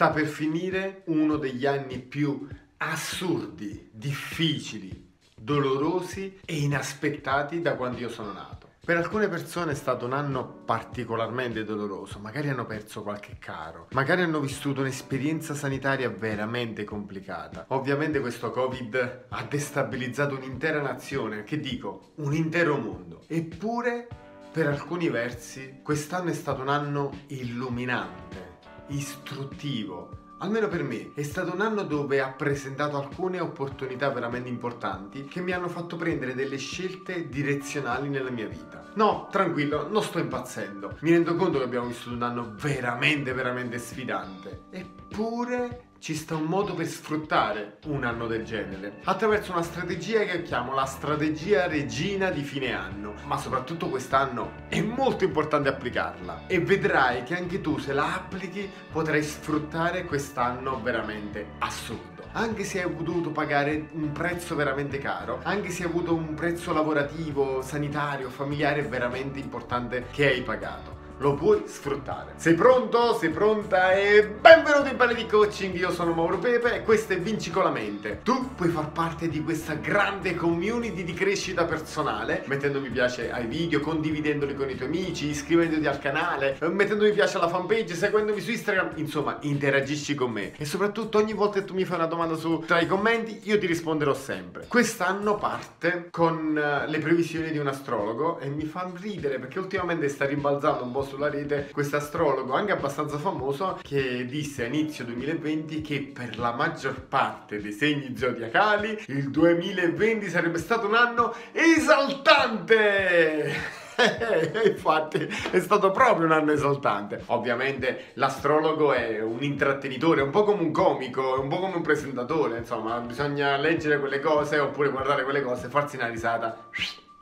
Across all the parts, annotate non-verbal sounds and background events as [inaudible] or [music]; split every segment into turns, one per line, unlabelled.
Sta per finire uno degli anni più assurdi, difficili, dolorosi e inaspettati da quando io sono nato. Per alcune persone è stato un anno particolarmente doloroso, magari hanno perso qualche caro, magari hanno vissuto un'esperienza sanitaria veramente complicata. Ovviamente questo Covid ha destabilizzato un'intera nazione, che dico, un intero mondo. Eppure, per alcuni versi, quest'anno è stato un anno illuminante, istruttivo, almeno per me, è stato un anno dove ha presentato alcune opportunità veramente importanti che mi hanno fatto prendere delle scelte direzionali nella mia vita. No, tranquillo, non sto impazzendo. Mi rendo conto che abbiamo vissuto un anno veramente, veramente sfidante. Eppure ci sta un modo per sfruttare un anno del genere attraverso una strategia che chiamo la strategia regina di fine anno ma soprattutto quest'anno è molto importante applicarla. E vedrai che anche tu se la applichi potrai sfruttare quest'anno veramente assurdo. Anche se hai dovuto pagare un prezzo veramente caro anche se hai avuto un prezzo lavorativo sanitario familiare veramente importante che hai pagato lo puoi sfruttare. Sei pronto? Sei pronta? E benvenuto in Pelle di Coaching, io sono Mauro Pepe e questo è Vinci con la mente. Tu puoi far parte di questa grande community di crescita personale, mettendo mi piace ai video, condividendoli con i tuoi amici, iscrivendoti al canale, mettendo mi piace alla fanpage, seguendomi su Instagram, insomma, interagisci con me. E soprattutto ogni volta che tu mi fai una domanda su tra i commenti, io ti risponderò sempre. Quest'anno parte con uh, le previsioni di un astrologo e mi fa ridere perché ultimamente sta rimbalzando un po' sulla rete questo astrologo anche abbastanza famoso che disse a inizio 2020 che per la maggior parte dei segni zodiacali il 2020 sarebbe stato un anno esaltante. [laughs] Infatti è stato proprio un anno esaltante. Ovviamente l'astrologo è un intrattenitore, un po' come un comico, un po' come un presentatore, insomma, bisogna leggere quelle cose oppure guardare quelle cose, farsi una risata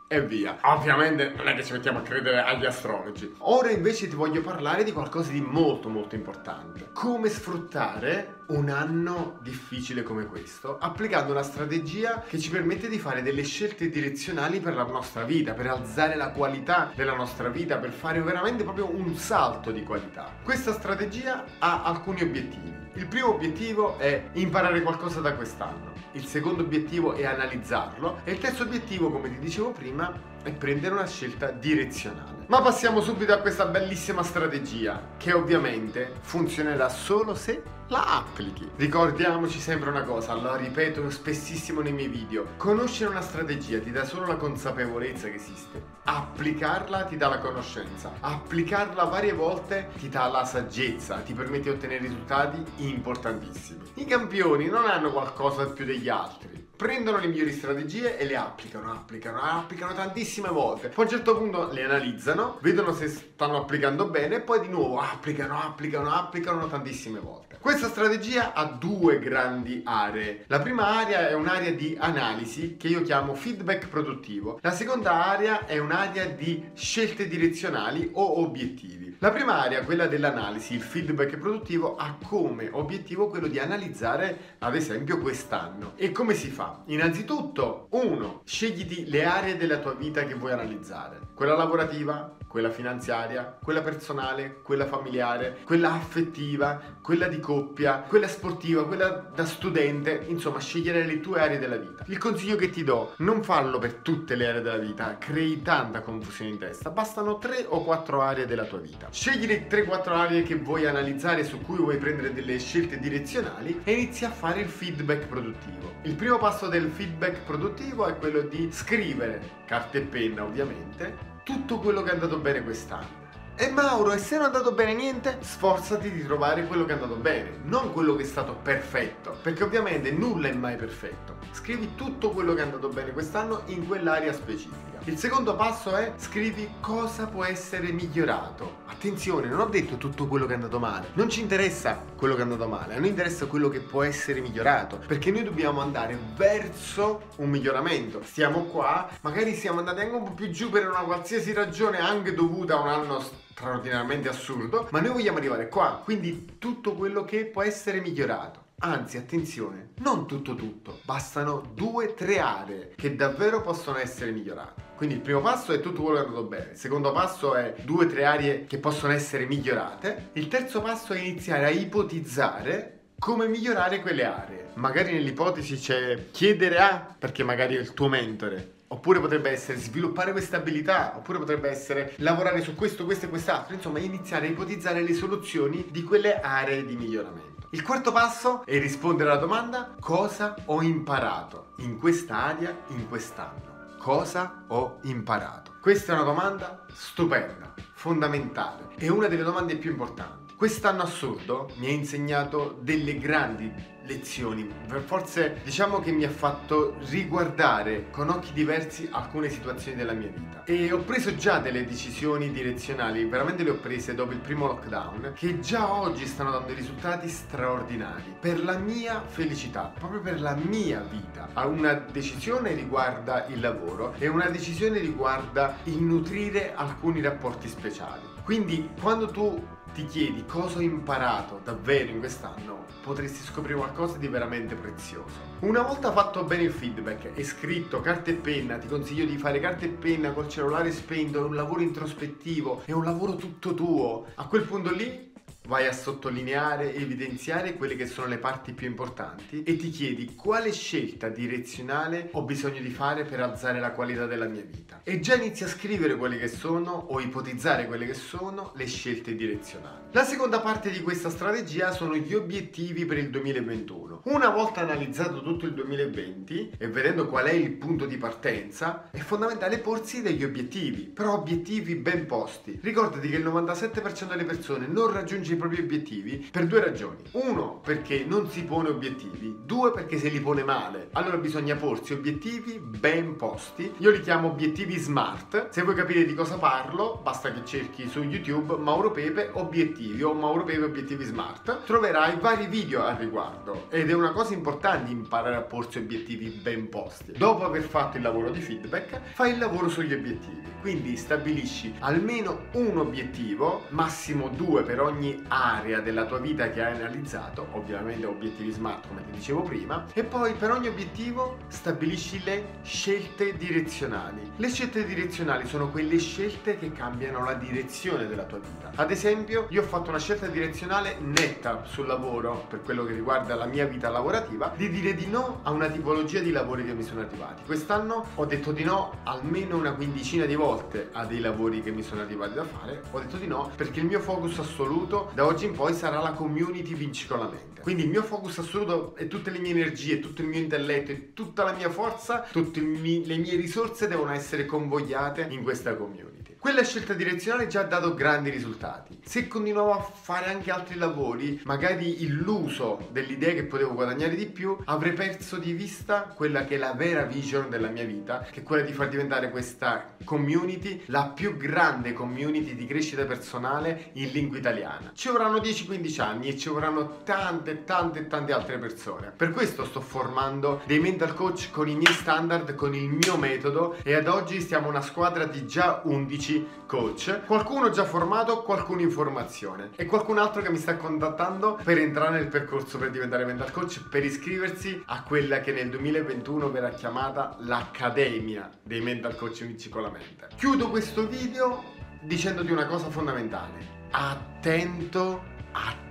e via. Ovviamente non è che ci mettiamo a credere agli astrologi. Ora invece ti voglio parlare di qualcosa di molto molto importante. Come sfruttare un anno difficile come questo applicando una strategia che ci permette di fare delle scelte direzionali per la nostra vita, per alzare la qualità della nostra vita, per fare veramente proprio un salto di qualità. Questa strategia ha alcuni obiettivi. Il primo obiettivo è imparare qualcosa da quest'anno. Il secondo obiettivo è analizzarlo. E il terzo obiettivo, come ti dicevo prima, è prendere una scelta direzionale. Ma passiamo subito a questa bellissima strategia che ovviamente funzionerà solo se la applichi. Ricordiamoci sempre una cosa, lo ripeto spessissimo nei miei video, conoscere una strategia ti dà solo la consapevolezza che esiste, applicarla ti dà la conoscenza, applicarla varie volte ti dà la saggezza, ti permette di ottenere risultati importantissimi. I campioni non hanno qualcosa più degli altri, prendono le migliori strategie e le applicano, applicano, applicano tantissime volte. Poi a un certo punto le analizzano, vedono se stanno applicando bene e poi di nuovo applicano, applicano, applicano tantissime volte. Questa strategia ha due grandi aree. La prima area è un'area di analisi che io chiamo feedback produttivo. La seconda area è un'area di scelte direzionali o obiettivi. La prima area, quella dell'analisi, il feedback produttivo, ha come obiettivo quello di analizzare ad esempio quest'anno. E come si fa? Innanzitutto, uno, scegliti le aree della tua vita che vuoi analizzare. Quella lavorativa, quella finanziaria, quella personale, quella familiare, quella affettiva, quella di coppia, quella sportiva, quella da studente, insomma scegliere le tue aree della vita. Il consiglio che ti do, non farlo per tutte le aree della vita, crei tanta confusione in testa, bastano 3 o 4 aree della tua vita. Scegli le 3-4 aree che vuoi analizzare, su cui vuoi prendere delle scelte direzionali e inizi a fare il feedback produttivo. Il primo passo del feedback produttivo è quello di scrivere, carta penna ovviamente, tutto quello che è andato bene quest'anno. E Mauro, e se non è andato bene niente, sforzati di trovare quello che è andato bene, non quello che è stato perfetto, perché ovviamente nulla è mai perfetto. Scrivi tutto quello che è andato bene quest'anno in quell'area specifica. Il secondo passo è scrivi cosa può essere migliorato. Attenzione, non ho detto tutto quello che è andato male. Non ci interessa quello che è andato male, a noi interessa quello che può essere migliorato, perché noi dobbiamo andare verso un miglioramento. Stiamo qua, magari siamo andati anche un po' più giù per una qualsiasi ragione, anche dovuta a un anno straordinariamente assurdo, ma noi vogliamo arrivare qua, quindi tutto quello che può essere migliorato. Anzi, attenzione, non tutto tutto, bastano due, tre aree che davvero possono essere migliorate. Quindi il primo passo è tutto quello che è andato bene, il secondo passo è due, tre aree che possono essere migliorate, il terzo passo è iniziare a ipotizzare come migliorare quelle aree. Magari nell'ipotesi c'è chiedere a, perché magari è il tuo mentore, Oppure potrebbe essere sviluppare queste abilità, oppure potrebbe essere lavorare su questo, questo e quest'altro, insomma iniziare a ipotizzare le soluzioni di quelle aree di miglioramento. Il quarto passo è rispondere alla domanda cosa ho imparato in quest'area, in quest'anno. Cosa ho imparato? Questa è una domanda stupenda, fondamentale, è una delle domande più importanti. Quest'anno assurdo mi ha insegnato delle grandi lezioni. Forse diciamo che mi ha fatto riguardare con occhi diversi alcune situazioni della mia vita. E ho preso già delle decisioni direzionali, veramente le ho prese dopo il primo lockdown, che già oggi stanno dando risultati straordinari per la mia felicità, proprio per la mia vita. Una decisione riguarda il lavoro e una decisione riguarda il nutrire alcuni rapporti speciali. Quindi quando tu ti chiedi cosa ho imparato davvero in quest'anno, potresti scoprire qualcosa di veramente prezioso. Una volta fatto bene il feedback e scritto carta e penna, ti consiglio di fare carta e penna col cellulare spento, è un lavoro introspettivo, è un lavoro tutto tuo. A quel punto lì vai a sottolineare evidenziare quelle che sono le parti più importanti e ti chiedi quale scelta direzionale ho bisogno di fare per alzare la qualità della mia vita. E già inizi a scrivere quelle che sono o ipotizzare quelle che sono le scelte direzionali. La seconda parte di questa strategia sono gli obiettivi per il 2021. Una volta analizzato tutto il 2020 e vedendo qual è il punto di partenza, è fondamentale porsi degli obiettivi, però obiettivi ben posti. Ricordati che il 97% delle persone non raggiunge propri obiettivi per due ragioni. Uno, perché non si pone obiettivi. Due, perché se li pone male. Allora bisogna porsi obiettivi ben posti. Io li chiamo obiettivi smart. Se vuoi capire di cosa parlo, basta che cerchi su YouTube Mauro Pepe obiettivi o Mauro Pepe obiettivi smart. Troverai vari video al riguardo ed è una cosa importante imparare a porsi obiettivi ben posti. Dopo aver fatto il lavoro di feedback, fai il lavoro sugli obiettivi. Quindi stabilisci almeno un obiettivo, massimo due per ogni area della tua vita che hai analizzato, ovviamente obiettivi smart come ti dicevo prima, e poi per ogni obiettivo stabilisci le scelte direzionali. Le scelte direzionali sono quelle scelte che cambiano la direzione della tua vita. Ad esempio, io ho fatto una scelta direzionale netta sul lavoro, per quello che riguarda la mia vita lavorativa, di dire di no a una tipologia di lavori che mi sono arrivati. Quest'anno ho detto di no almeno una quindicina di volte a dei lavori che mi sono arrivati da fare. Ho detto di no perché il mio focus assoluto da oggi in poi sarà la community vinci con la mente. Quindi il mio focus assoluto e tutte le mie energie, tutto il mio intelletto e tutta la mia forza, tutte le mie risorse devono essere convogliate in questa community. Quella scelta direzionale già ha dato grandi risultati. Se continuavo a fare anche altri lavori, magari illuso dell'idea che potevo guadagnare di più, avrei perso di vista quella che è la vera vision della mia vita, che è quella di far diventare questa community la più grande community di crescita personale in lingua italiana. Ci vorranno 10-15 anni e ci vorranno tante, tante, tante altre persone. Per questo sto formando dei mental coach con i miei standard, con il mio metodo e ad oggi stiamo una squadra di già 11 coach, qualcuno già formato, qualcuno in formazione e qualcun altro che mi sta contattando per entrare nel percorso per diventare mental coach, per iscriversi a quella che nel 2021 verrà chiamata l'Accademia dei mental coach amici con la mente. Chiudo questo video dicendoti una cosa fondamentale. Attento attento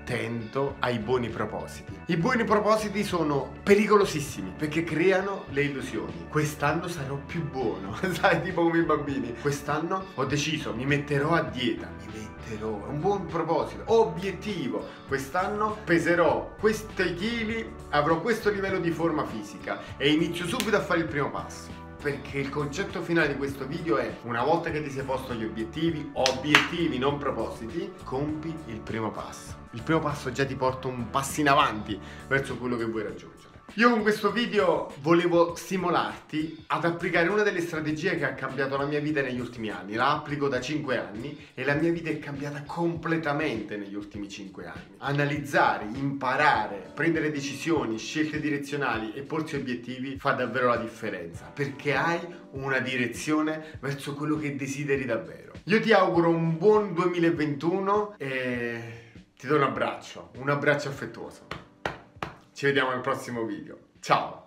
ai buoni propositi. I buoni propositi sono pericolosissimi perché creano le illusioni. Quest'anno sarò più buono, [laughs] sai, tipo come i bambini. Quest'anno ho deciso, mi metterò a dieta, mi metterò, è un buon proposito, obiettivo. Quest'anno peserò questi chili, avrò questo livello di forma fisica e inizio subito a fare il primo passo perché il concetto finale di questo video è una volta che ti sei posto gli obiettivi, obiettivi non propositi, compi il primo passo. Il primo passo già ti porta un passo in avanti verso quello che vuoi raggiungere. Io con questo video volevo stimolarti ad applicare una delle strategie che ha cambiato la mia vita negli ultimi anni. La applico da 5 anni e la mia vita è cambiata completamente negli ultimi 5 anni. Analizzare, imparare, prendere decisioni, scelte direzionali e porsi obiettivi fa davvero la differenza perché hai una direzione verso quello che desideri davvero. Io ti auguro un buon 2021 e ti do un abbraccio, un abbraccio affettuoso. Ci vediamo al prossimo video. Ciao!